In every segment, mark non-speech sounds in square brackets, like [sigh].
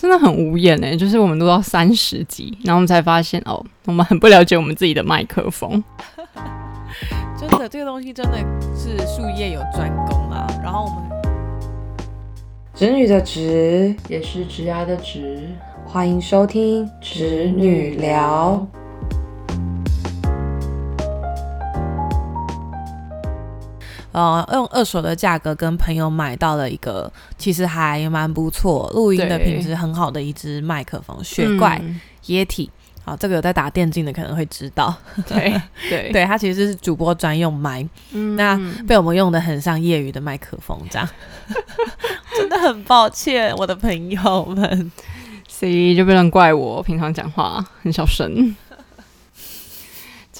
真的很无言哎，就是我们录到三十集，然后我们才发现哦，我们很不了解我们自己的麦克风。[laughs] 真的，这个东西真的是术业有专攻啦。然后我们侄女的侄，也是侄牙的侄，欢迎收听侄女聊。呃，用二手的价格跟朋友买到了一个，其实还蛮不错，录音的品质很好的一支麦克风，雪怪嗯液体。好，这个有在打电竞的可能会知道，对 [laughs] 对对，它其实是主播专用麦，嗯那被我们用的很像业余的麦克风，这样，[laughs] 真的很抱歉，我的朋友们。所以就不能怪我，平常讲话很小声。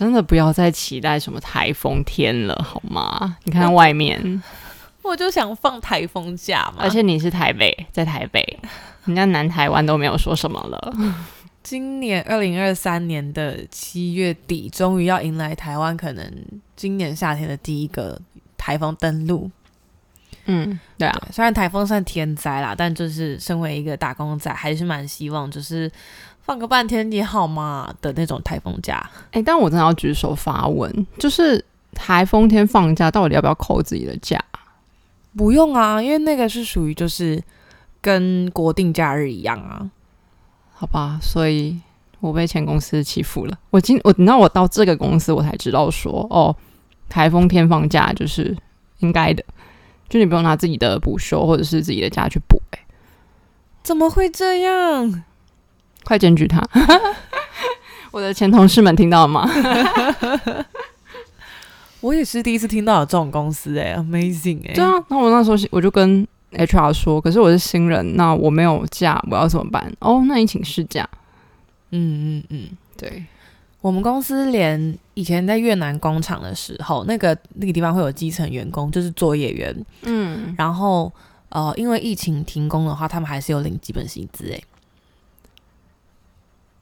真的不要再期待什么台风天了，好吗？你看外面，[laughs] 我就想放台风假嘛，而且你是台北，在台北，人家南台湾都没有说什么了。今年二零二三年的七月底，终于要迎来台湾可能今年夏天的第一个台风登陆。嗯，对啊，对虽然台风算天灾啦，但就是身为一个打工仔，还是蛮希望就是放个半天也好嘛的那种台风假。哎、但我真的要举手发问，就是台风天放假，到底要不要扣自己的假？不用啊，因为那个是属于就是跟国定假日一样啊。好吧，所以我被前公司欺负了。我今我你知道我到这个公司，我才知道说，哦，台风天放假就是应该的，就你不用拿自己的补休或者是自己的假去补、哎，怎么会这样？快检举他！[laughs] 我的前同事们听到了吗？[laughs] 我也是第一次听到有这种公司哎、a m a z i n g 哎、对啊，那我那时候我就跟 HR 说，可是我是新人，那我没有假，我要怎么办？哦，那你请事假。嗯嗯嗯。对，我们公司连以前在越南工厂的时候，那个那个地方会有基层员工，就是作业员。嗯，然后呃，因为疫情停工的话，他们还是有领基本薪资诶。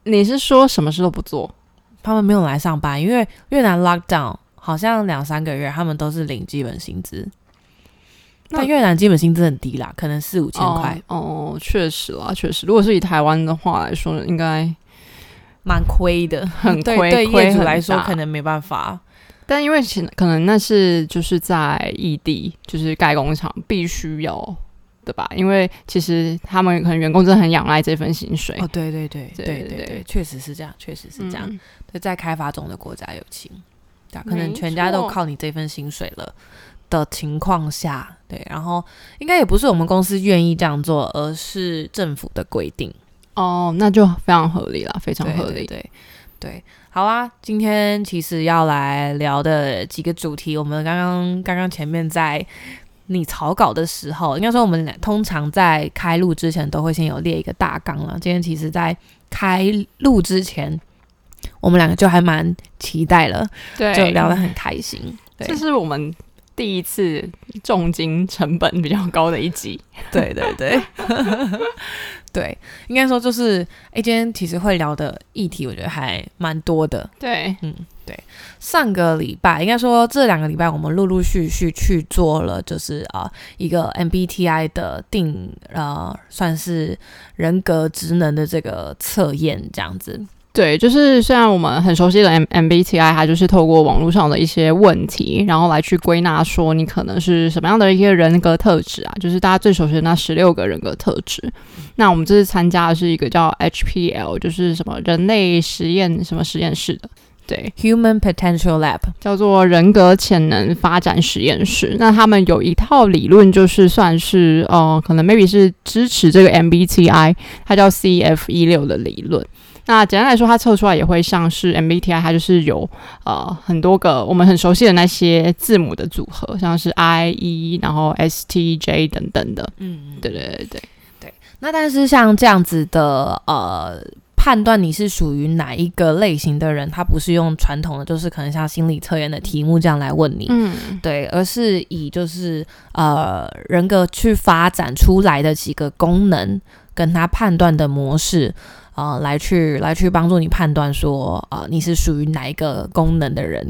你是说什么事都不做？他们没有来上班，因为越南 lockdown 好像两三个月，他们都是领基本薪资。那但越南基本薪资很低啦，可能四五千块，哦，哦确实啦，确实，如果是以台湾的话来说，应该蛮亏的，很亏。对业主来说，可能没办法。但因为可能那是就是在异地，就是盖工厂必须要的吧？因为其实他们可能员工真的很仰赖这份薪水。哦，对对对对对对，确实是这样，确实是这样。在开发中的国家有情，可能全家都靠你这份薪水了的情况下，对，然后应该也不是我们公司愿意这样做，而是政府的规定。哦，那就非常合理了，非常合理。对对对，好啊，今天其实要来聊的几个主题，我们刚刚刚刚前面在。你草稿的时候，应该说我们俩通常在开录之前都会先有列一个大纲了。今天其实，在开录之前，我们两个就还蛮期待了，对，就聊得很开心。对这是我们第一次重金成本比较高的一集。对 [laughs] 对对，[laughs] 对，应该说就是，哎，今天其实会聊的议题，我觉得还蛮多的。对，上个礼拜，应该说这两个礼拜，我们陆陆续续去做了，就是啊、呃一个 MBTI 的定呃，算是人格职能的这个测验，这样子。对，就是虽然我们很熟悉的 M MBTI，它就是透过网络上的一些问题，然后来去归纳说你可能是什么样的一些人格特质啊，就是大家最熟悉的那十六个人格特质。那我们这次参加的是一个叫 HPL，就是什么人类实验什么实验室的。对，Human Potential Lab，叫做人格潜能发展实验室。那他们有一套理论，就是算是呃，可能 maybe 是支持这个 MBTI，它叫 CF 一六的理论。那简单来说，它测出来也会像是 MBTI，它就是有呃很多个我们很熟悉的那些字母的组合，像是 I、E，然后 S、T、J 等等的。嗯，对对对对，那但是像这样子的呃。判断你是属于哪一个类型的人，他不是用传统的，就是可能像心理测验的题目这样来问你，嗯，对，而是以就是呃人格去发展出来的几个功能，跟他判断的模式，呃，来去来去帮助你判断说，呃，你是属于哪一个功能的人。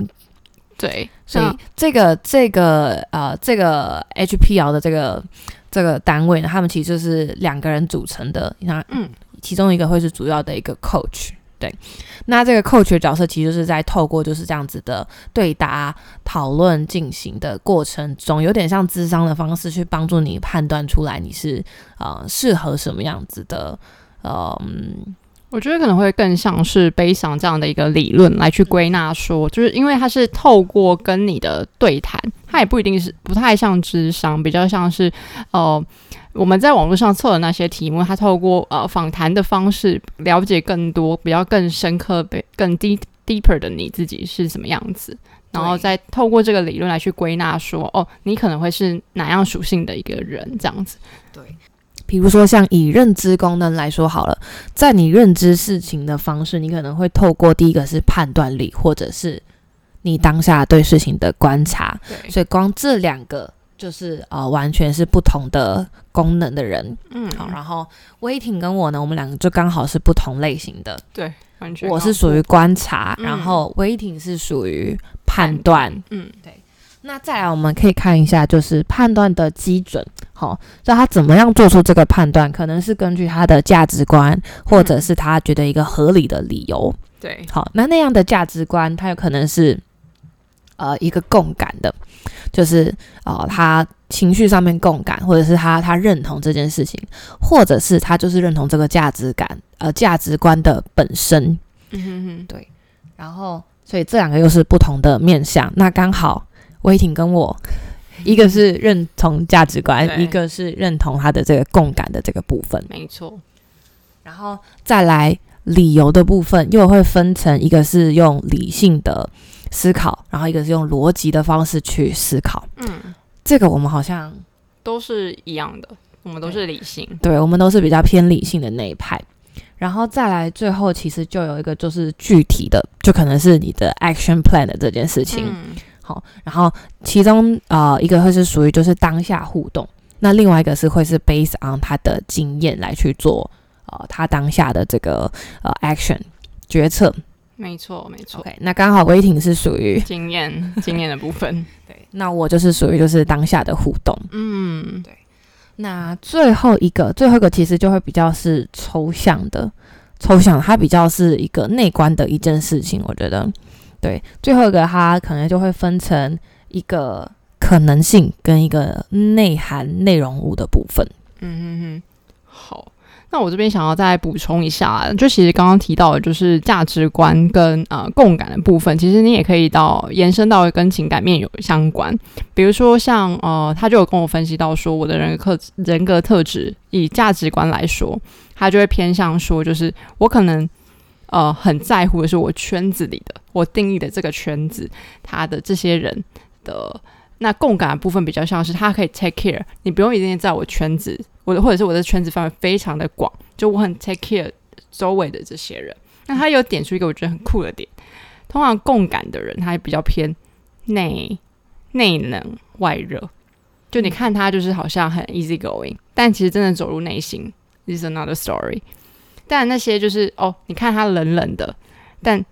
对，所以这个这个呃这个 HPL 的这个这个单位呢，他们其实就是两个人组成的，那嗯，其中一个会是主要的一个 coach。对，那这个 coach 的角色其实就是在透过就是这样子的对答讨论进行的过程中，有点像智商的方式去帮助你判断出来你是呃适合什么样子的，呃，嗯我觉得可能会更像是悲伤这样的一个理论来去归纳说，就是因为它是透过跟你的对谈，它也不一定是不太像智商，比较像是呃我们在网络上测的那些题目，它透过呃访谈的方式了解更多，比较更深刻、被更 deep deeper 的你自己是什么样子，然后再透过这个理论来去归纳说，哦，你可能会是哪样属性的一个人这样子。比如说，像以认知功能来说好了，在你认知事情的方式，你可能会透过第一个是判断力，或者是你当下对事情的观察，对，所以光这两个就是呃完全是不同的功能的人。嗯，好，然后威霆跟我呢，我们两个就刚好是不同类型的，对，完全我是属于观察，嗯。然后威霆是属于判断。嗯那再来，我们可以看一下，就是判断的基准，好，就他怎么样做出这个判断，可能是根据他的价值观，或者是他觉得一个合理的理由。对，好，那那样的价值观，他有可能是呃一个共感的，就是呃他情绪上面共感，或者是他他认同这件事情，或者是他就是认同这个价值感呃价值观的本身。嗯哼哼，然后，所以这两个又是不同的面向。那刚好威霆跟我，一个是认同价值观，一个是认同他的这个共感的这个部分。没错，然后再来理由的部分，又会分成一个是用理性的思考，然后一个是用逻辑的方式去思考。嗯，这个我们好像都是一样的，我们都是理性。对我们都是比较偏理性的那一派。然后再来，最后其实就有一个就是具体的，就可能是你的 action plan 的这件事情。嗯好，然后其中呃一个会是属于就是当下互动，那另外一个是会是 based on 他的经验来去做呃他当下的这个呃 action 决策。没错，没错。OK，那刚好威霆是属于经验，[laughs] 经验的部分。对，那我就是属于就是当下的互动。嗯，对那最后一个，最后一个其实就会比较是抽象的，抽象，它比较是一个内观的一件事情。我觉得，对，最后一个它可能就会分成一个可能性跟一个内涵内容物的部分。嗯哼哼，好。那我这边想要再补充一下，就其实刚刚提到的，就是价值观跟呃共感的部分，其实你也可以到延伸到跟情感面有相关。比如说像呃，他就有跟我分析到说，我的人格人格特质以价值观来说，他就会偏向说，就是我可能呃很在乎的是我圈子里的我定义的这个圈子，他的这些人的。那共感的部分比较像是他可以 take care，你不用一定在我圈子，我的或者是我的圈子范围非常的广，就我很 take care 周围的这些人。那他有点出一个我觉得很酷的点，通常共感的人他也比较偏内内冷外热，就你看他就是好像很 easy going，但其实真的走入内心 is another story。但那些就是哦，你看他冷冷的，但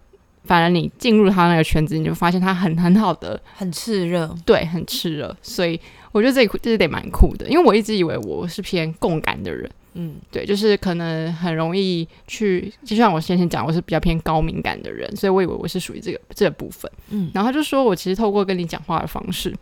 反而你进入他那个圈子，你就发现他很很好的很炽热，对，很炽热，所以我觉得这一这一点蛮酷的，因为我一直以为我是偏共感的人，嗯，对，就是可能很容易去，就像我先前讲，我是比较偏高敏感的人，所以我以为我是属于这个这个部分，嗯。然后他就说我其实透过跟你讲话的方式，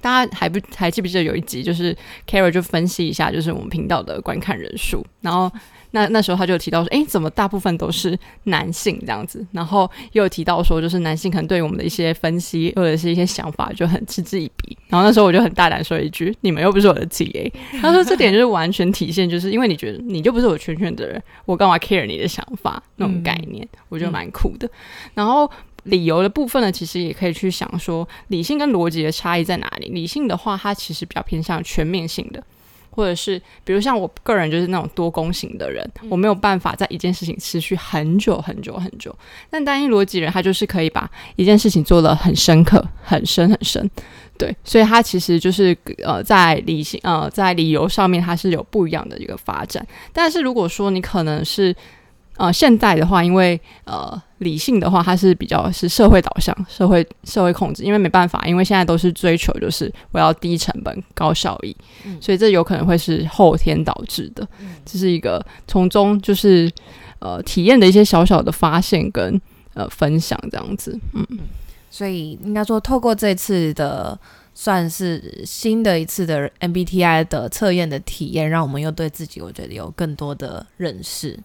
大家还不还记不记得有一集就是 c a r a 就分析一下，就是我们频道的观看人数，然后那那时候他就提到说，诶，怎么大部分都是男性这样子？然后又有提到说，就是男性可能对我们的一些分析或者是一些想法就很嗤之以鼻。然后那时候我就很大胆说一句：“你们又不是我的 TA。[laughs] ”他说这点就是完全体现，就是因为你觉得你就不是我圈圈的人，我干嘛 care 你的想法那种概念？我觉得蛮酷的。然后。理由的部分呢，其实也可以去想说，理性跟逻辑的差异在哪里？理性的话，它其实比较偏向全面性的，或者是比如像我个人就是那种多功型的人，我没有办法在一件事情持续很久很久很久。但单一逻辑人，他就是可以把一件事情做得很深刻、很深很深。对，所以他其实就是呃，在理性呃在理由上面，它是有不一样的一个发展。但是如果说你可能是呃，现在的话，因为呃，理性的话，它是比较是社会导向、社会社会控制，因为没办法，因为现在都是追求就是我要低成本、高效益，嗯所以这有可能会是后天导致的。这是一个从中就是呃体验的一些小小的发现跟呃分享这样子，嗯，所以应该说，透过这次的算是新的一次的 MBTI 的测验的体验，让我们又对自己，我觉得有更多的认识。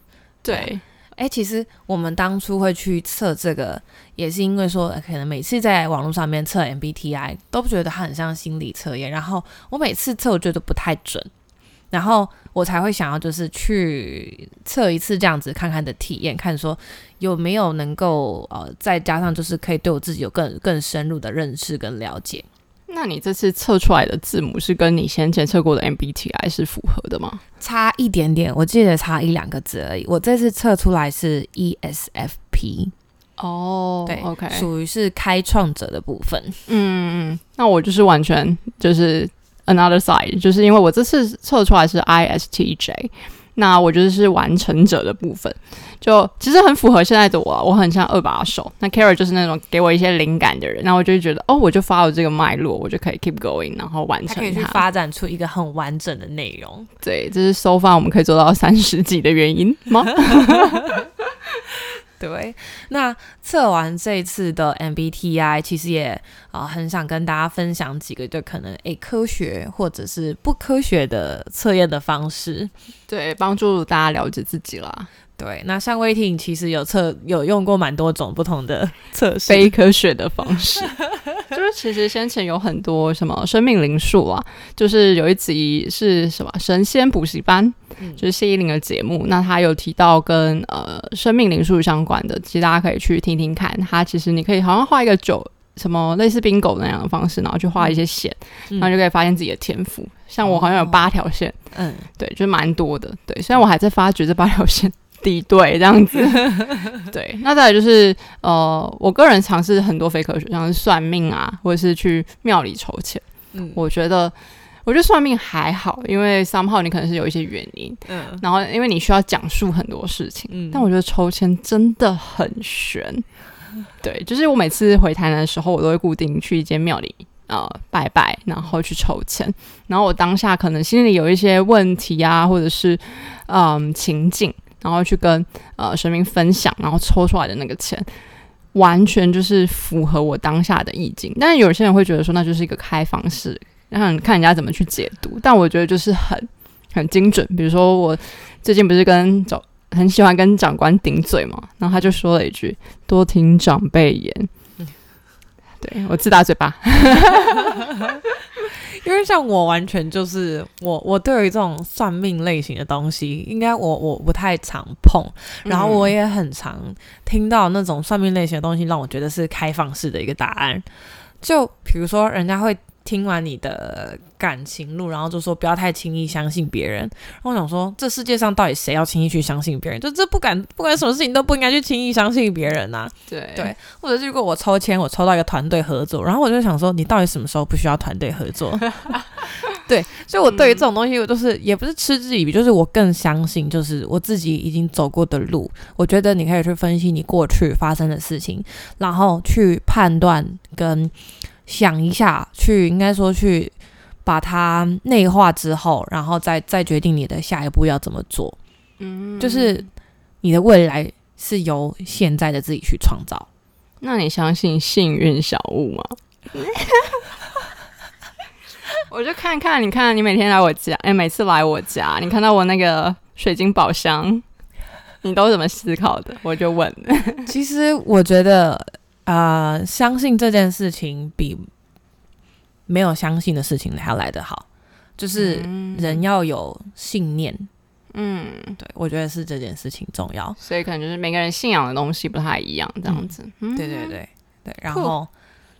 对，哎、其实我们当初会去测这个，也是因为说，可能每次在网络上面测 MBTI 都不觉得它很像心理测验，然后我每次测我觉得不太准，然后我才会想要就是去测一次这样子看看的体验，看说有没有能够呃，再加上就是可以对我自己有更更深入的认识跟了解。那你这次测出来的字母是跟你先前测过的 MBTI 是符合的吗？差一点点，我记得差一两个字而已。我这次测出来是 E ESFP，哦对，OK，属于是开创者的部分。嗯，嗯，那我就是完全就是 another side，就是因为我这次测出来是 ISTJ，那我觉得是完成者的部分，就其实很符合现在的我啊，我很像二把手。那 Kara 就是那种给我一些灵感的人，那我就会觉得哦，我就 follow 这个脉络，我就可以 keep going，然后完它可以成它。去发展出一个很完整的内容。对，这是 so far 我们可以做到三十集的原因吗？[laughs] 对，那测完这一次的 MBTI，其实也啊、呃很想跟大家分享几个就可能诶科学或者是不科学的测验的方式。对，帮助大家了解自己啦。对，那像威婷其实有测有用过蛮多种不同的测试，非科学的方式，[laughs] [laughs] 就是其实先前有很多什么生命灵数啊，就是有一集是什么神仙补习班，嗯就是谢依霖的节目，那他有提到跟呃生命灵数相关的，其实大家可以去听听看。他其实你可以好像画一个九。什么类似 bingo 那样的方式，然后去画一些线，嗯然后就可以发现自己的天赋。像我好像有哦八条线，嗯，对，就蛮多的。对，虽然我还在发掘这八条线敌对这样子。[laughs] 对，那再来就是呃，我个人尝试很多非科学，像是算命啊，或者是去庙里筹钱。嗯我觉得，我觉得算命还好，因为 somehow 你可能是有一些原因，嗯然后因为你需要讲述很多事情。嗯但我觉得抽签真的很悬。[laughs] 对，就是我每次回台南的时候，我都会固定去一间庙里。呃，拜拜，然后去抽签，然后我当下可能心里有一些问题啊，或者是嗯情境，然后去跟呃神明分享，然后抽出来的那个钱，完全就是符合我当下的意境。但是有些人会觉得说，那就是一个开放式，让看人家怎么去解读。但我觉得就是很很精准。比如说我最近不是跟长很喜欢跟长官顶嘴嘛，然后他就说了一句：“多听长辈言。”对我自打嘴巴。因为像我完全就是我，我对于这种算命类型的东西，应该我我不太常碰，然后我也很常听到那种算命类型的东西，让我觉得是开放式的一个答案。就比如说，人家会听完你的感情路，然后就说不要太轻易相信别人。然后我想说，这世界上到底谁要轻易去相信别人？就这不敢，不管什么事情都不应该去轻易相信别人呐、对对或者是如果我抽签，我抽到一个团队合作，然后我就想说，你到底什么时候不需要团队合作？[laughs] 对，所以我对于这种东西，我就是也不是嗤之以鼻，就是我更相信，就是我自己已经走过的路。我觉得你可以去分析你过去发生的事情，然后去判断跟想一下，去应该说去把它内化之后，然后再再决定你的下一步要怎么做。嗯就是你的未来是由现在的自己去创造。那你相信幸运小物吗？[laughs] 我就看看，你看你每天来我家，哎、每次来我家，你看到我那个水晶宝箱，你都怎么思考的？我就问。[laughs] 其实我觉得，呃，相信这件事情比没有相信的事情还要来得好。就是人要有信念，嗯，对我觉得是这件事情重要。所以可能就是每个人信仰的东西不太一样，这样子。嗯对对对对，然后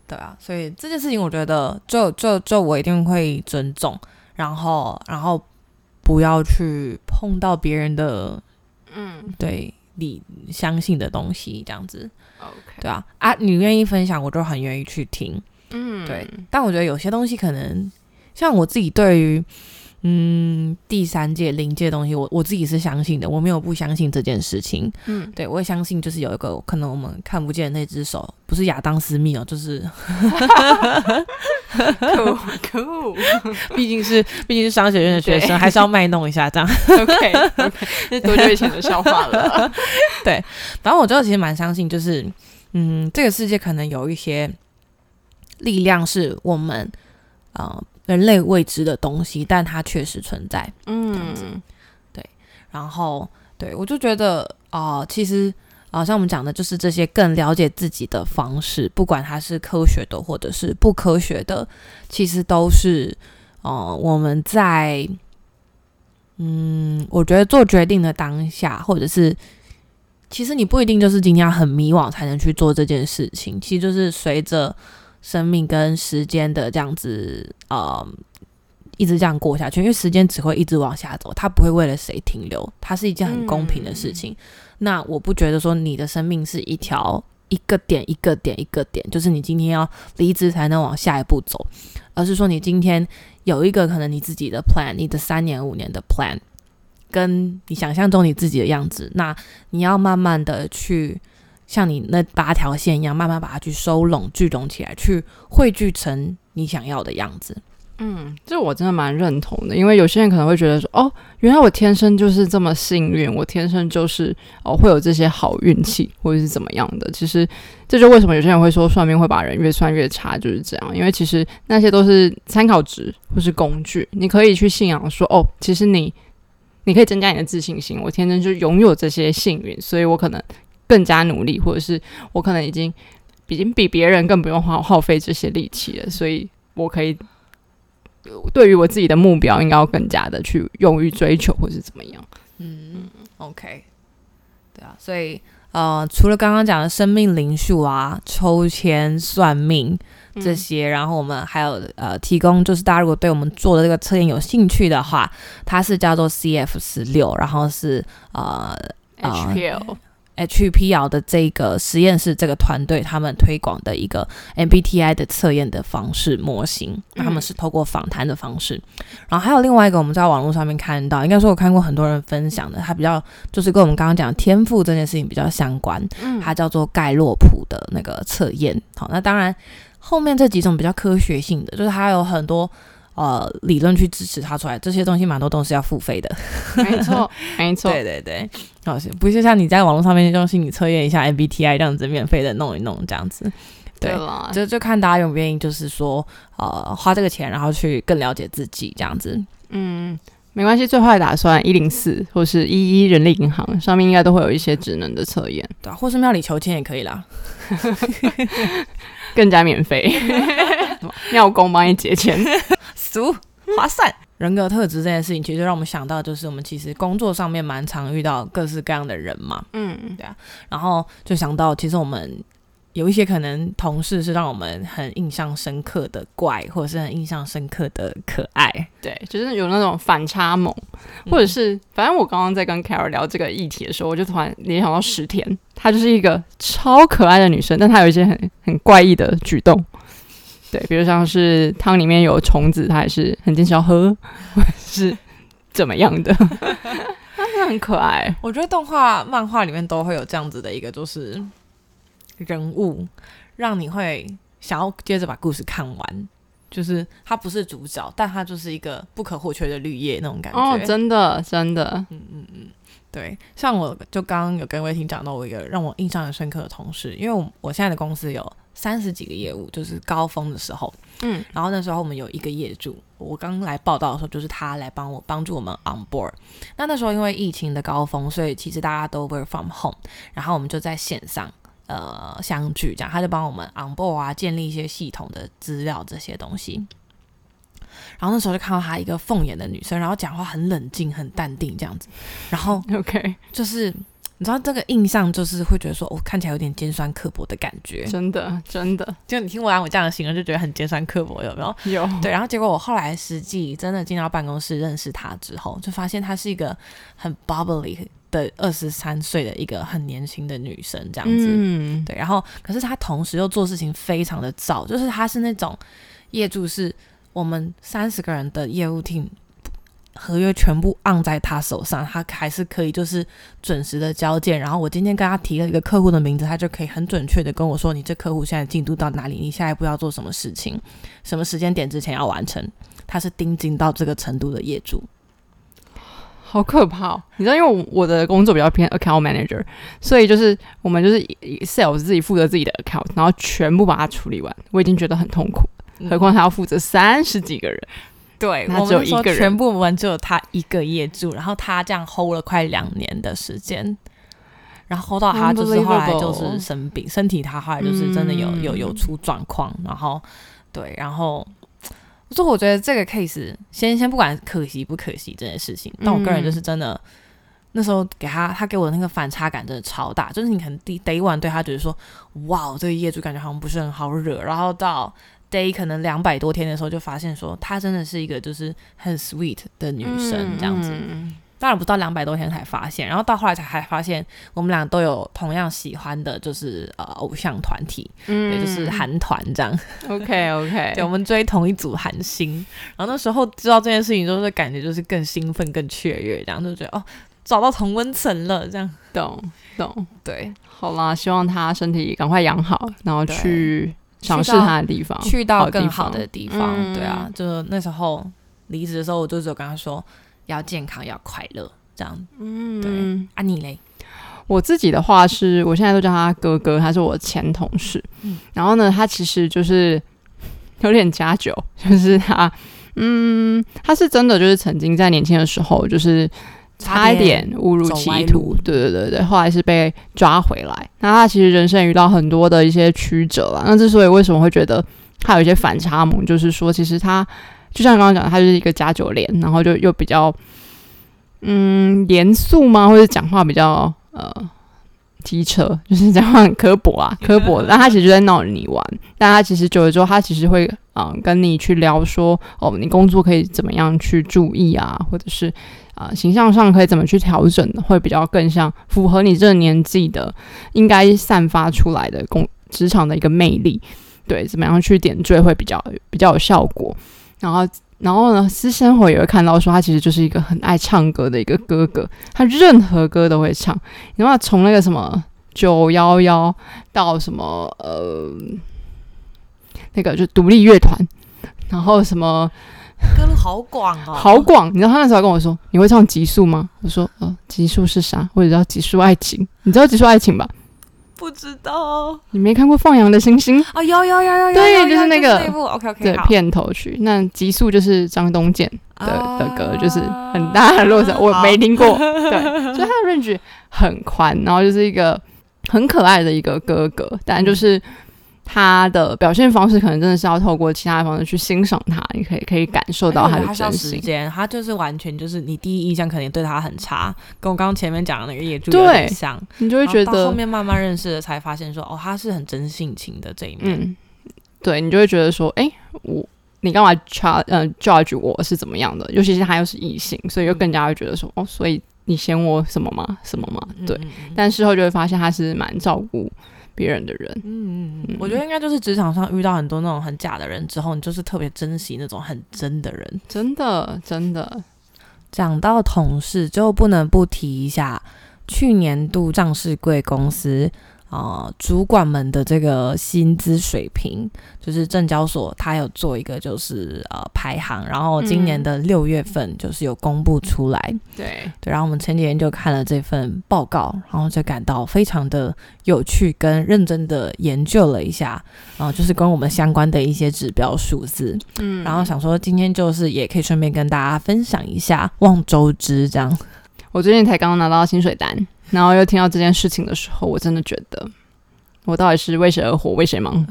对啊，所以这件事情我觉得就就就我一定会尊重，然后然后不要去碰到别人的嗯对你相信的东西，这样子。，OK，对啊，啊，你愿意分享，我就很愿意去听。嗯，对，但我觉得有些东西可能，像我自己对于，嗯，第三届临界的东西，我我自己是相信的，我没有不相信这件事情。嗯，对我也相信，就是有一个可能我们看不见的那只手，不是亚当斯密哦，就是酷酷 [laughs] 毕竟是毕竟是商学院的学生，还是要卖弄一下这样。，OK OK，这多久以前的笑话了？[laughs] 对反正我觉得其实蛮相信，就是嗯，这个世界可能有一些力量是我们呃人类未知的东西，但它确实存在。嗯，对。然后对我就觉得啊、呃其实啊、像我们讲的，就是这些更了解自己的方式，不管它是科学的或者是不科学的，其实都是呃我们在嗯，我觉得做决定的当下，或者是其实你不一定就是今天很迷惘才能去做这件事情，其实就是随着生命跟时间的这样子呃一直这样过下去，因为时间只会一直往下走，它不会为了谁停留，它是一件很公平的事情。那我不觉得说你的生命是一条一个点一个点一个点，就是你今天要离职才能往下一步走，而是说你今天有一个可能你自己的 plan，你的三年五年的 plan，跟你想象中你自己的样子，那你要慢慢的去。像你那八条线一样，慢慢把它去收拢、聚拢起来，去汇聚成你想要的样子。嗯，这我真的蛮认同的，因为有些人可能会觉得说，哦，原来我天生就是这么幸运，我天生就是哦会有这些好运气，或者是怎么样的。其实这就为什么有些人会说算命会把人越算越差，就是这样。因为其实那些都是参考值或是工具，你可以去信仰说，哦，其实你你可以增加你的自信心，我天生就拥有这些幸运，所以我可能更加努力，或者是我可能已经已经比别人更不用耗耗费这些力气了，所以我可以。对于我自己的目标，应该要更加的去用于追求，或是怎么样？嗯，OK，对啊，所以呃，除了刚刚讲的生命灵数啊、抽签算命这些，然后我们还有呃提供，就是大家如果对我们做的这个测验有兴趣的话，它是叫做 CF 十六，然后是呃 HPL，HPL 的这个实验室这个团队他们推广的一个 MBTI 的测验的方式模型，那他们是透过访谈的方式，然后还有另外一个我们在网络上面看到，应该说我看过很多人分享的，它比较就是跟我们刚刚讲的天赋这件事情比较相关，嗯它叫做盖洛普的那个测验。好，那当然后面这几种比较科学性的，就是它有很多。呃，理论去支持它出来，这些东西蛮多都是要付费的。没错，[laughs] 没错，对对对，好，是不是像你在网络上面用心理测验一下 MBTI 这样子，免费的弄一弄这样子，对啦，就就看大家愿不愿意，就是说呃花这个钱，然后去更了解自己这样子。嗯，没关系，最坏打算一零四或是一一人力银行上面应该都会有一些职能的测验，对啊，或是庙里求签也可以啦。[laughs] 更加免费，[laughs] 庙公帮你结钱，俗 [laughs] 划算。人格特质这件事情，其实就让我们想到，就是我们其实工作上面蛮常遇到各式各样的人嘛，嗯，对啊。然后就想到，其实我们有一些可能同事是让我们很印象深刻的怪，或者是很印象深刻的可爱，对，就是有那种反差萌，或者是反正我刚刚在跟 Carol 聊这个议题的时候，我就突然联想到石田，她就是一个超可爱的女生，但她有一些很很怪异的举动。对，比如像是汤里面有虫子，他还是很坚持要喝，[laughs] 或者是怎么样的，[laughs] 他真的很可爱。我觉得动画、漫画里面都会有这样子的一个，就是人物，让你会想要接着把故事看完。就是他不是主角，但他就是一个不可或缺的绿叶那种感觉。哦，真的真的，嗯嗯嗯对，像我就刚刚有跟魏婷讲到，我一个让我印象很深刻的同事，因为我我现在的公司有三十几个业务，就是高峰的时候，嗯然后那时候我们有一个业主，我刚来报道的时候，就是他来帮我帮助我们 on board。那那时候因为疫情的高峰，所以其实大家都 work from home，然后我们就在线上呃相聚，这样他就帮我们 on board 啊，建立一些系统的资料这些东西。然后那时候就看到她一个凤眼的女生，然后讲话很冷静、很淡定这样子，然后，[laughs] OK，就是你知道这个印象，就是会觉得说，我、看起来有点尖酸刻薄的感觉。真的真的就你听完我这样的形容，就觉得很尖酸刻薄，有没有？有，对，然后结果我后来实际真的进到办公室认识他之后，就发现她是一个很 bubbly 的二十三岁的一个很年轻的女生，这样子。嗯，对，然后可是她同时又做事情非常的早，就是她是那种业主是我们三十个人的业务 team 合约全部按在他手上，他还是可以就是准时的交件。然后我今天跟他提了一个客户的名字，他就可以很准确的跟我说，你这客户现在进度到哪里，你下一步要做什么事情，什么时间点之前要完成。他是盯紧到这个程度的业主。好可怕、哦！你知道，因为我我的工作比较偏 account manager，所以就是我们就是以以 sales 自己负责自己的 account，然后全部把它处理完，我已经觉得很痛苦，何况他要负责三十几个人。对，我们那时候只有一个人全部门只有他一个业主，然后他这样 hold 了快两年的时间，然后 hold 到他就是后来就是生病，身体他后来就是真的有、有有嗯出状况，然后对，然后。所以我觉得这个 case 先先不管可惜不可惜这件事情，但我个人就是真的、那时候给他他给我的那个反差感真的超大，就是你可能第 day one 对他觉得说哇这个业主感觉好像不是很好惹，然后到 day 可能两百多天的时候就发现说她真的是一个就是很 sweet 的女生这样子，嗯当然不到两百多天才发现，然后到后来才还发现我们俩都有同样喜欢的就是呃偶像团体，嗯对，就是韩团这样。OK OK，[laughs] 对，我们追同一组韩星，然后那时候知道这件事情，就是感觉就是更兴奋、更雀跃，这样就觉得哦，找到同温层了，这样懂懂。对。好啦，希望他身体赶快养好，然后去尝试去他的地方，去到更好好的地方，嗯对啊，就那时候离职的时候，我就只有跟他说要健康、要快乐，这样。嗯，对啊，你嘞？我自己的话是，我现在都叫他哥哥，他是我前同事。嗯然后呢，他其实就是 [laughs] 有点加酒，[laughs] 就是他，嗯，他是真的就是曾经在年轻的时候，就是差一点误入歧途。对对对对，后来是被抓回来。那他其实人生遇到很多的一些曲折啦。那之所以为什么会觉得他有一些反差萌，就是说，其实他就像刚刚讲的，他就是一个加九连，然后就又比较嗯严肃吗？或者讲话比较呃机车，就是讲话很刻薄啊，[laughs] 刻薄的。但他其实就在闹着你玩，但他其实久了之后，他其实会嗯、跟你去聊说，哦，你工作可以怎么样去注意啊，或者是啊、形象上可以怎么去调整，会比较更像符合你这个年纪的应该散发出来的工职场的一个魅力。对，怎么样去点缀会比较比较有效果。然后，然后呢，私生活也会看到说，他其实就是一个很爱唱歌的一个哥哥，他任何歌都会唱。你知道，从那个什么九幺幺到什么呃，那个就独立乐团，然后什么歌路好广哦，好广。你知道他那时候跟我说，你会唱极速吗？我说，呃，极速是啥？我只知道极速爱情。你知道极速爱情吧？不知道你没看过《放羊的星星》？哦，有有有有有，对就是那个片头曲。那极速就是张东健的、的歌，就是啊很大的落差，我没听过。对，所以他的 range 很宽，然后就是一个很可爱的一个哥哥，但就是他的表现方式可能真的是要透过其他的方式去欣赏他，你可以可以感受到他的真心。时间，他就是完全就是你第一印象肯定对他很差，跟我刚刚前面讲的那个业主有点对像，你就会觉得后面慢慢认识了，才发现说哦，他是很真性情的这一面。嗯，对你就会觉得说，哎、我。你干嘛 judge 呃 judge 我是怎么样的？尤其是他又是异性，所以就更加会觉得说，哦，所以你嫌我什么吗？什么吗？对。嗯嗯但事后就会发现他是蛮照顾别人的人。嗯，嗯我觉得应该就是职场上遇到很多那种很假的人之后，你就是特别珍惜那种很真的人。真的，真的，讲到同事，就不能不提一下去年度上市贵公司呃主管们的这个薪资水平，就是证交所它有做一个就是呃排行，然后今年的六月份就是有公布出来。对，对，然后我们前几天就看了这份报告，然后就感到非常的有趣，跟认真的研究了一下，然后就是跟我们相关的一些指标数字，嗯然后想说今天就是也可以顺便跟大家分享一下，望周知这样。我最近才刚刚拿到薪水单，然后又听到这件事情的时候，我真的觉得，我到底是为谁而活，为谁忙？[laughs]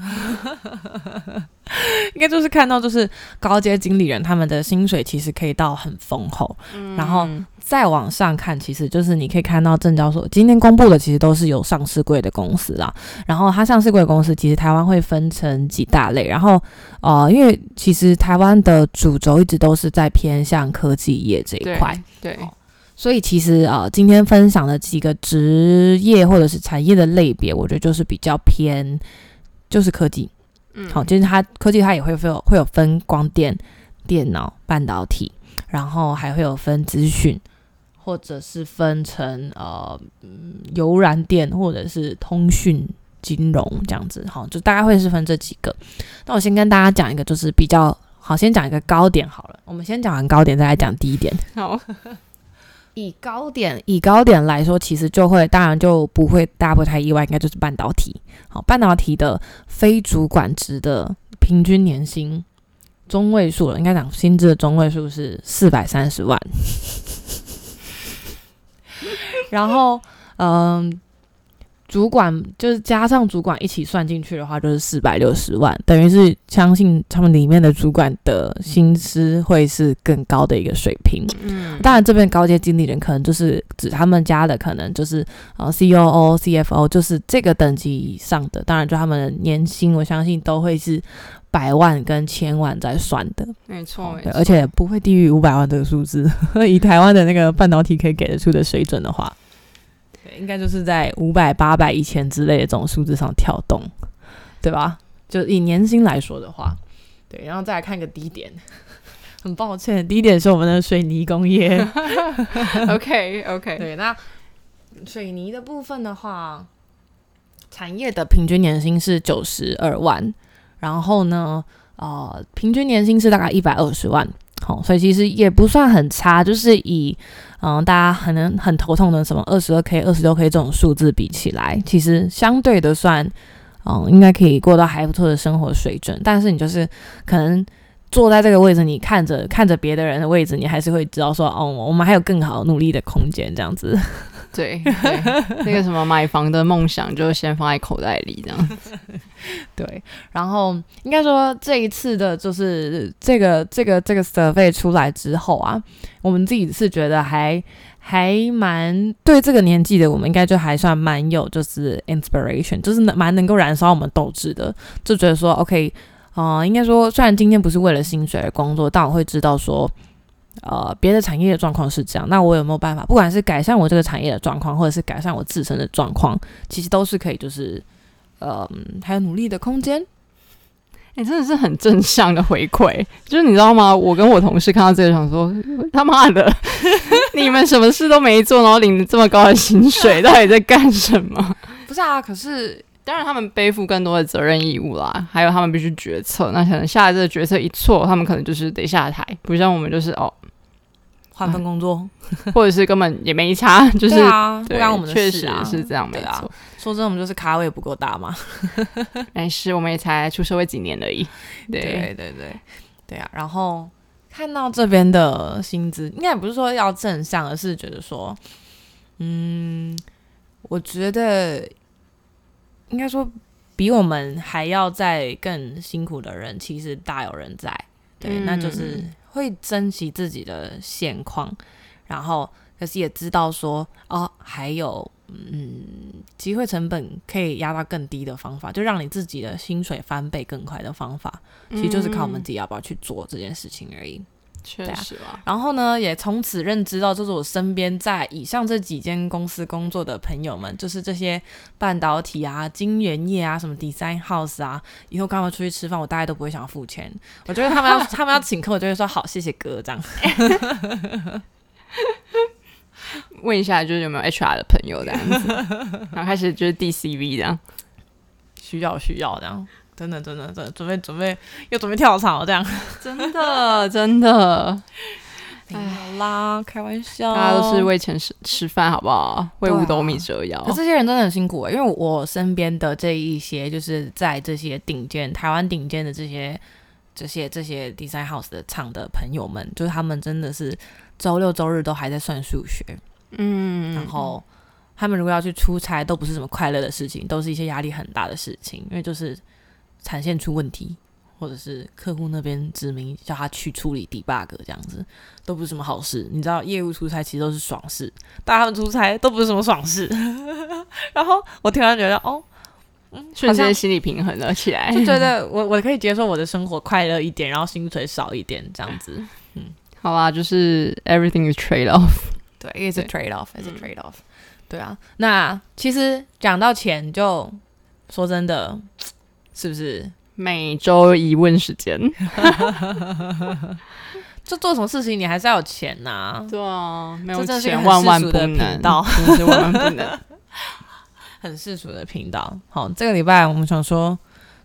应该就是看到就是高阶经理人他们的薪水其实可以到很丰厚，然后再往上看，其实就是你可以看到证交所今天公布的其实都是有上市柜的公司啦。然后它上市柜的公司其实台湾会分成几大类，然后呃，因为其实台湾的主轴一直都是在偏向科技业这一对块，对，所以其实呃，今天分享的几个职业或者是产业的类别，我觉得就是比较偏就是科技。嗯好，就是它科技它也会会有会有分光电、电脑、半导体，然后还会有分资讯，或者是分成呃嗯油燃电或者是通讯金融这样子，好，就大概会是分这几个。那我先跟大家讲一个，就是比较好，先讲一个高点好了。我们先讲完高点，再来讲低点。好，以高点以高点来说，其实就会当然就不会，大家不太意外，应该就是半导体。好，半导体的非主管职的平均年薪中位数了，应该讲薪资的中位数是四百三十万。[laughs] 然后，嗯。主管就是加上主管一起算进去的话，就是四百六十万，等于是相信他们里面的主管的薪资会是更高的一个水平。嗯，当然这边高阶经理人可能就是指他们家的，可能就是呃 C O O、C F O，就是这个等级以上的。当然，就他们的年薪，我相信都会是百万跟千万在算的。没错，对，而且不会低于五百万这个数字。[laughs] 以台湾的那个半导体可以给得出的水准的话。应该就是在五百、八百、一千之类的这种数字上跳动，对吧？就以年薪来说的话，对，然后再来看个低点，[laughs] 很抱歉，低点是我们的水泥工业。[laughs] OK OK，对，那水泥的部分的话，产业的平均年薪是九十二万，然后呢，呃，平均年薪是大概一百二十万。好，所以其实也不算很差，就是以嗯大家可能很头痛的什么二十二 k、二十六 k 这种数字比起来，其实相对的算嗯应该可以过到还不错的生活水准。但是你就是可能坐在这个位置，你看着看着别的人的位置，你还是会知道说哦，我们还有更好努力的空间这样子。对 [laughs] 对，那个什么买房的梦想就先放在口袋里这样子。对，然后应该说这一次的就是这个这个这个 survey 出来之后啊，我们自己是觉得还还蛮对这个年纪的我们应该就还算蛮有就是 inspiration，就是蛮能够燃烧我们斗志的，就觉得说 OK，呃，应该说虽然今天不是为了薪水而工作，但我会知道说。呃，别的产业的状况是这样，那我有没有办法？不管是改善我这个产业的状况，或者是改善我自身的状况，其实都是可以，就是呃，还有努力的空间。哎，真的是很正向的回馈，[laughs] 就是你知道吗？我跟我同事看到这个，想说 [laughs] 他妈的，[laughs] 你们什么事都没做，然后领这么高的薪水，到底在干什么？不是啊，可是当然他们背负更多的责任义务啦，还有他们必须决策，那可能下来这个决策一错，他们可能就是得下台，不像我们就是哦。换份工作，[laughs] 或者是根本也没差，[laughs] 就是啊，不关我们的事啊，是这样没错。说真的，我们就是咖位不够大嘛。[laughs] 但是我们也才出社会几年而已。对对对对对啊！然后看到这边的薪资，应该也不是说要正向，而是觉得说，嗯，我觉得应该说比我们还要再更辛苦的人，其实大有人在。对，那就是。会珍惜自己的现况，然后可是也知道说哦，还有嗯，机会成本可以压到更低的方法，就让你自己的薪水翻倍更快的方法，其实就是靠我们自己要不要去做这件事情而已。确实啊，然后呢，也从此认知到，就是我身边在以上这几间公司工作的朋友们，就是这些半导体啊、晶圆业啊、什么 design house 啊，以后跟他们出去吃饭，我大概都不会想要付钱。我觉得他们要 [laughs] 他们要请客，我就会说好，谢谢哥这样。问一下，就是有没有 HR 的朋友这样子，然后开始就是 DCV 这样，需要需要这样。真的，真的，真的准备准备又准备跳槽，这样真的 [laughs] 真的，[laughs] 哎啦，开玩笑，大家都是为钱吃吃饭，好不好？为五斗米折腰。可这些人真的很辛苦啊，因为我身边的这一些，就是在这些顶尖台湾顶尖的这些这些这些 design house 的厂的朋友们，就是他们真的是周六周日都还在算数学，嗯，然后他们如果要去出差，都不是什么快乐的事情，都是一些压力很大的事情，因为就是。产线出问题，或者是客户那边指明叫他去处理 debug 这样子，都不是什么好事。你知道，业务出差其实都是爽事，但他们出差都不是什么爽事。[laughs] 然后我突然觉得，哦，瞬间心理平衡了起来，就觉得我我可以接受我的生活快乐一点，然后薪水少一点这样子。嗯，好啊，就是 everything is trade off，对，is a trade off，is a trade off。对啊，那其实讲到钱，就说真的。是不是每周一问时间？[laughs] 就做什么事情你还是要有钱呐、对啊，没有钱万万不能，道 [laughs] 真的是万万不能。[laughs] 很世俗的频道。好，这个礼拜我们想说，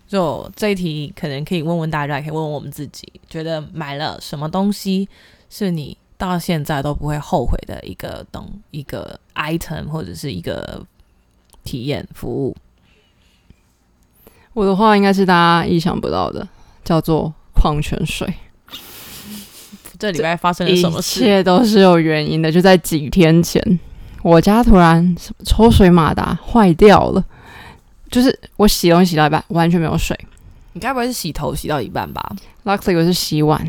就这一题可能可以问问大家，也可以问问我们自己，觉得买了什么东西是你到现在都不会后悔的一个东一个 item 或者是一个体验服务。我的话应该是大家意想不到的，叫做矿泉水。这礼拜发生了什么一？切都是有原因的。就在几天前，我家突然抽水马达坏掉了，就是我洗东西洗到一半完全没有水。你该不会是洗头洗到一半吧？Luckily 我是洗碗，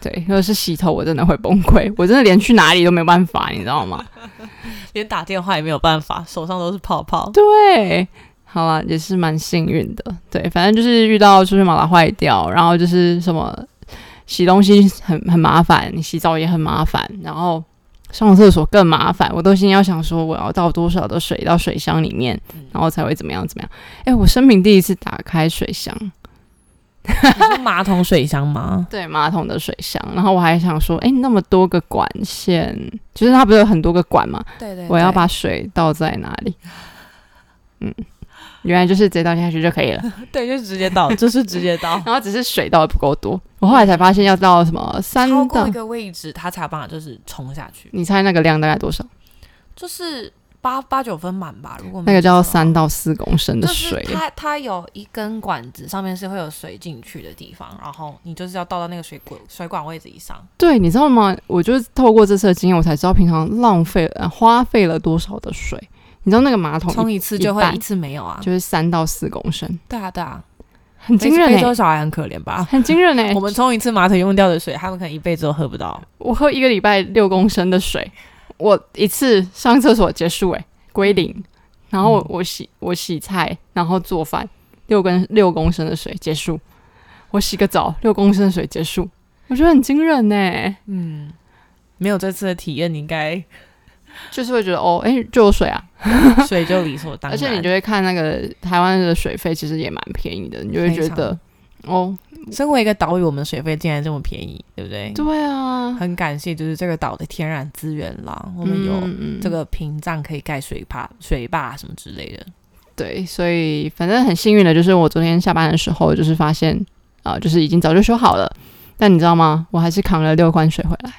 对，如果是洗头我真的会崩溃，我真的连去哪里都没办法，你知道吗？[laughs] 连打电话也没有办法，手上都是泡泡。对，好啦，也是蛮幸运的。对，反正就是遇到抽水马达坏掉，然后就是什么洗东西很很麻烦，你洗澡也很麻烦，然后上厕所更麻烦。我都先要想说我要倒多少的水到水箱里面，然后才会怎么样怎么样。哎，我生平第一次打开水箱，马桶水箱吗？[laughs] 对，马桶的水箱，然后我还想说，哎，那么多个管线，就是它不是有很多个管吗？对对我要把水倒在哪里？嗯，原来就是直接倒下去就可以了。[laughs] 对，就是直接倒，[laughs] 就是直接倒。然后只是水倒的不够多，我后来才发现要到什么三到超过一，个位置，它才有办法就是冲下去，你猜那个量大概多少？就是八八九分满吧。如果那个叫三到四公升的就是水，它它有一根管子，上面是会有水进去的地方，然后你就是要倒到那个水管水管位置以上。对，你知道吗？我就是透过这次的经验，我才知道平常浪费呃花费了多少的水。你知道那个马桶冲一次就会一次没有啊？就是三到四公升，对啊对啊，很惊人哎、非洲小孩很可怜吧？[laughs] 很惊人哎、[laughs] 我们冲一次马桶用掉的水，他们可能一辈子都喝不到。我喝一个礼拜六公升的水，我一次上厕所结束哎、归零。然后我我洗我洗菜，然后做饭，六根六公升的水结束。我洗个澡，六公升的水结束，我觉得很惊人呢、嗯，没有这次的体验，你应该 [laughs] 就是会觉得哦，哎、就有水啊，水就理所当然。而且你就会看那个台湾的水费其实也蛮便宜的，你就会觉得哦，身为一个岛屿，我们的水费竟然这么便宜，对不对？对啊，很感谢，就是这个岛的天然资源啦，我们有嗯这个屏障可以盖水坝、水坝什么之类的。对，所以反正很幸运的就是我昨天下班的时候，就是发现啊、就是已经早就修好了。但你知道吗？我还是扛了六罐水回来。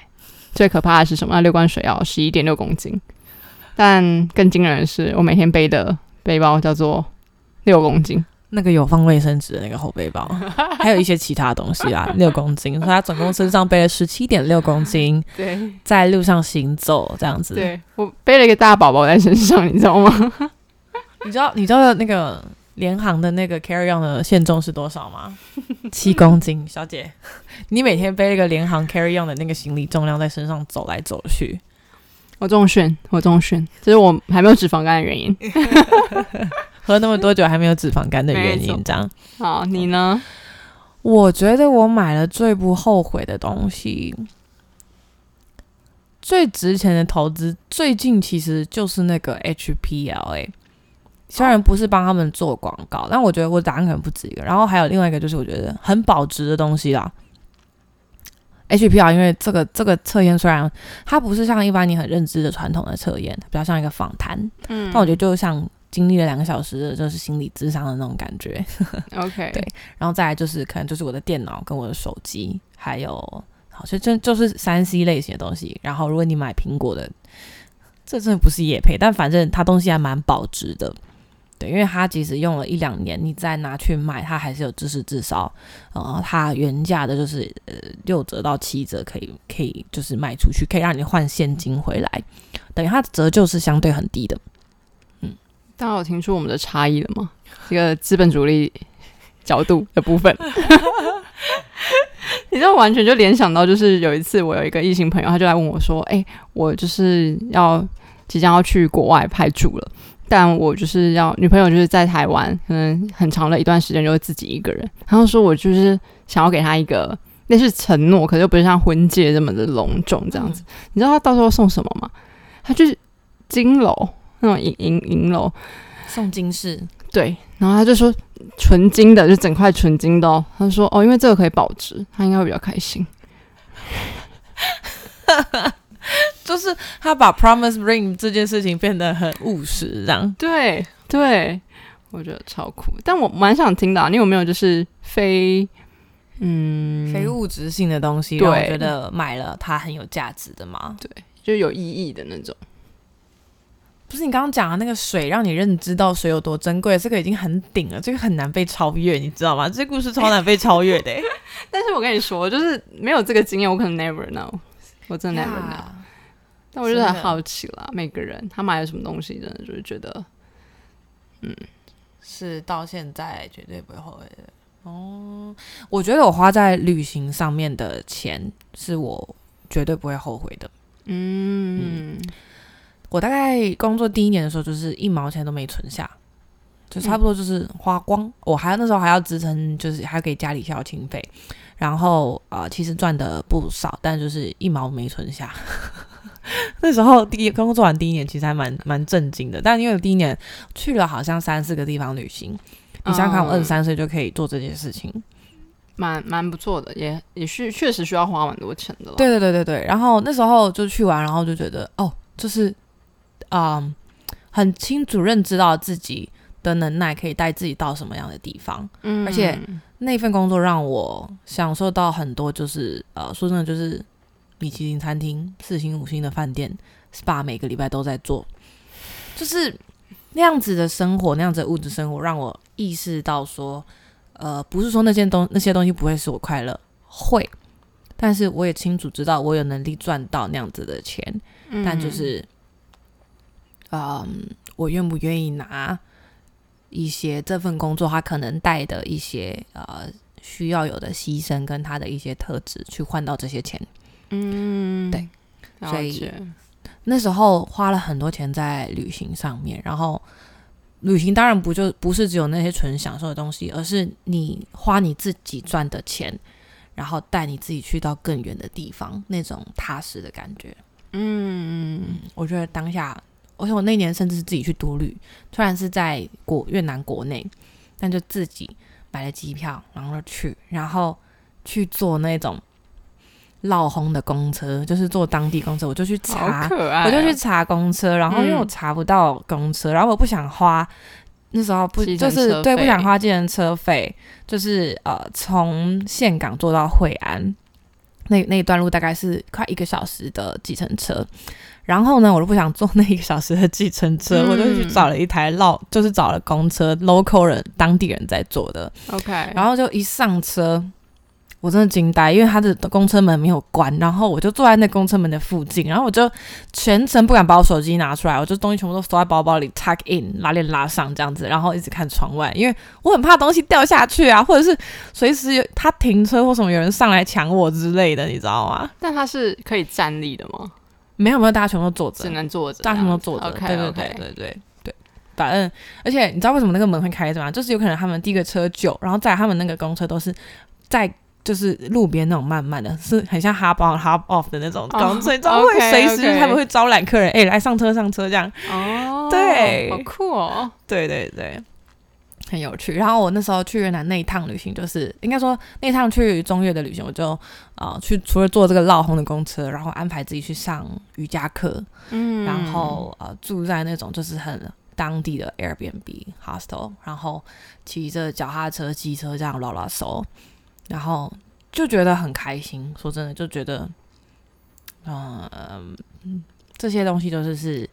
最可怕的是什么？那六罐水要十一点六公斤。但更惊人的是，我每天背的背包叫做六公斤。那个有放卫生纸的那个后背包，[laughs] 还有一些其他东西啊，[laughs] 六公斤，所以他总共身上背了十七点六公斤，对，在路上行走这样子。，对我背了一个大宝宝在身上，你知道吗？[laughs] 你知道你知道那个联航的那个 carry on 的限重是多少吗？[laughs] 七公斤，小姐，[laughs] 你每天背一个联航 carry on 的那个行李重量在身上走来走去，我重训，我重训，这是我还没有脂肪肝的原因。[laughs] 喝那么多酒还没有脂肪肝的原因，这样。好，你呢？我觉得我买了最不后悔的东西，最值钱的投资，最近其实就是那个 HPL 哎、虽然不是帮他们做广告，但我觉得我答案可能不止一个。然后还有另外一个就是我觉得很保值的东西啦。HPR 因为这个这个测验虽然它不是像一般你很认知的传统的测验，比较像一个访谈，嗯但我觉得就像经历了两个小时的就是心理智商的那种感觉。OK，[laughs] 对然后再来就是可能就是我的电脑跟我的手机，还有好，所以就就是三 C 类型的东西。然后如果你买苹果的，这真的不是业配，但反正它东西还蛮保值的。对，因为它即使用了一两年，你再拿去卖，它还是有知识至少，呃，它原价的就是呃六折到七折，可以可以就是卖出去，可以让你换现金回来，等于它的折旧是相对很低的。嗯大家有听出我们的差异了吗？这个资本主义角度的部分，[laughs] [laughs] 你知道，完全就联想到，就是有一次我有一个异性朋友，他就来问我说：“哎、我就是要即将要去国外派驻了，但我就是要女朋友就是在台湾，可能很长的一段时间就会自己一个人。然后说我就是想要给她一个那是承诺，可是又不是像婚戒这么的隆重这样子。你知道他到时候送什么吗？他就是金楼那种银银银楼。”送金饰，对，然后他就说纯金的，就整块纯金的哦。他说哦，因为这个可以保值，他应该会比较开心。就是他把 promise ring 这件事情变得很务实，这样。对对，我觉得超酷。但我蛮想听的，你有没有就是非嗯非物质性的东西，我觉得买了它很有价值的吗？就有意义的那种？不是你刚刚讲的那个水，让你认知到水有多珍贵，这个已经很顶了，这个很难被超越，你知道吗？这故事超难被超越的、欸。[laughs] 但是我跟你说，就是没有这个经验，我可能 never know，我真的 never know。我就是很好奇啦，每个人他买了什么东西，真的就是觉得嗯是到现在绝对不会后悔的。哦，我觉得我花在旅行上面的钱是我绝对不会后悔的。嗯我大概工作第一年的时候，就是一毛钱都没存下，就差不多就是花光。我还那时候还要支撑，就是还要给家里孝亲费，然后呃，其实赚的不少，但就是一毛没存下。[laughs] 那时候第一工作完第一年，其实还蛮蛮震惊的。但因为我第一年去了好像三四个地方旅行，你想想看，我二十三岁就可以做这件事情。蛮蛮不错的，也也是确实需要花蛮多钱的了。对对对对对。然后那时候就去玩，然后就觉得哦，就是嗯，很清楚认知到自己的能耐可以带自己到什么样的地方。嗯而且那份工作让我享受到很多，就是呃，说真的，就是米其林餐厅、四星、五星的饭店、SPA 每个礼拜都在做，就是那样子的生活，那样子的物质生活，让我意识到说，呃，不是说那件东那些东西不会使我快乐，会，但是我也清楚知道我有能力赚到那样子的钱，嗯但就是，嗯，我愿不愿意拿一些这份工作它可能带的一些呃需要有的牺牲跟他的一些特质去换到这些钱？嗯对，所以那时候花了很多钱在旅行上面，然后旅行当然不就不是只有那些纯享受的东西，而是你花你自己赚的钱，然后带你自己去到更远的地方，那种踏实的感觉。嗯嗯，我觉得当下，而且我那年甚至是自己去独旅，虽然是在国越南国内，但就自己买了机票，然后去，然后去做那种绕红的公车，就是坐当地公车，我就去查，我就去查公车，然后因为我嗯查不到公车，然后我不想花。那时候不就是对不想花计程车费，就是呃从岘港坐到惠安，那那一段路大概是快一个小时的计程车。然后呢，我就不想坐那一个小时的计程车，我就去嗯找了一台绕，就是找了公车，local 人当地人在坐的。OK，然后就一上车，我真的惊呆，因为他的公车门没有关，然后我就坐在那公车门的附近，然后我就全程不敢把我手机拿出来，我就东西全部都收在包包里，tuck in，拉链拉上这样子，然后一直看窗外，因为我很怕东西掉下去啊，或者是随时有他停车或什么有人上来抢我之类的，你知道吗？但他是可以站立的吗？没有没有，大家全部都坐着只，能坐着，大家全部都坐着对对对对对。反正，而且你知道为什么那个门会开着吗？就是有可能他们第一个车久，然后在他们那个公车都是在就是路边那种慢慢的，是很像 hop on hop off 的那种哦公车，会随时他们会招揽客人，哎、来上车上车这样。哦，对。好酷哦，对对对，很有趣。然后我那时候去越南那一趟旅行，就是应该说那趟去中越的旅行，我就呃去除了坐这个绕红的公车，然后安排自己去上瑜伽课，嗯。然后呃住在那种就是很当地的 Airbnb hostel，然后骑着脚踏车、机车这样拉拉手，然后就觉得很开心。说真的，就觉得，嗯、这些东西都是是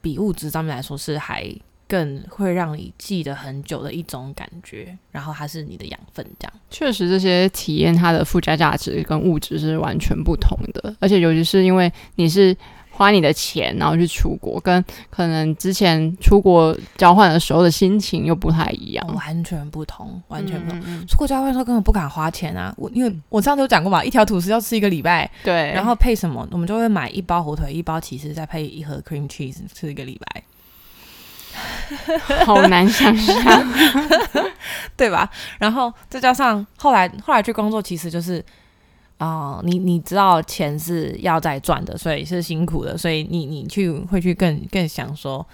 比物质上面来说是还更会让你记得很久的一种感觉，然后它是你的养分，这样。确实，这些体验它的附加价值跟物质是完全不同的，而且尤其是因为你是花你的钱然后去出国，跟可能之前出国交换的时候的心情又不太一样，完全不同，完全不同。出国交换的时候根本不敢花钱啊！我因为我上次有讲过嘛，一条吐司要吃一个礼拜，对，然后配什么，我们就会买一包火腿，一包起司，再配一盒 cream cheese，吃一个礼拜，[laughs] 好难想象，[laughs] 对吧？然后再加上后来后来去工作，其实就是哦、你你知道钱是要在赚的，所以是辛苦的，所以你你去会去更更想说，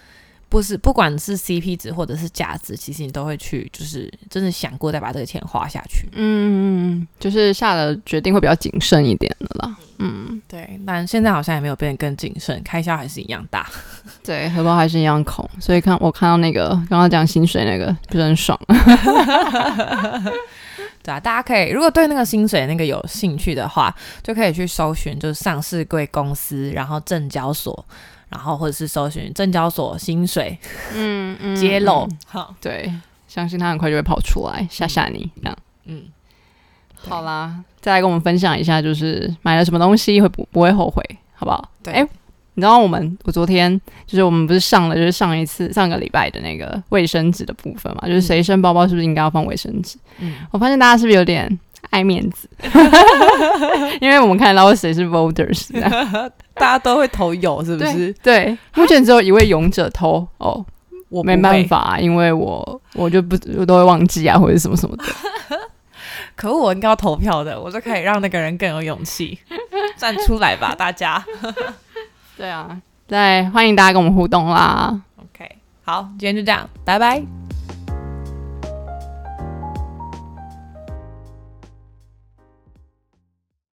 不是不管是 CP 值或者是价值，其实你都会去就是真的想过再把这个钱花下去。嗯嗯，就是下的决定会比较谨慎一点的啦。嗯，对，但现在好像也没有变得更谨慎，开销还是一样大。[laughs] 对，荷包还是一样空，所以看我看到那个刚刚讲薪水那个，不是很爽。[laughs] 对啊，大家可以如果对那个薪水那个有兴趣的话，就可以去搜寻，就是上市贵公司，然后证交所，然后或者是搜寻证交所薪水，嗯嗯 [laughs] 揭露。嗯好，对，相信他很快就会跑出来吓吓你这样。嗯，好啦，再来跟我们分享一下，就是买了什么东西会不不会后悔，好不好？对哎你知道我们我昨天就是我们不是上了就是上一次上个礼拜的那个卫生纸的部分嘛，就是随身包包是不是应该要放卫生纸？嗯，我发现大家是不是有点爱面子？[laughs] 因为我们看得到谁是 voters，[laughs] 大家都会投有，是不是？对，目前只有一位勇者投哦，我没办，法，因为我我就不我都会忘记啊，或者什么什么的。[laughs] 可我应该要投票的，我就可以让那个人更有勇气站出来吧，大家。对啊，再欢迎大家跟我们互动啦。OK，好，今天就这样，拜拜。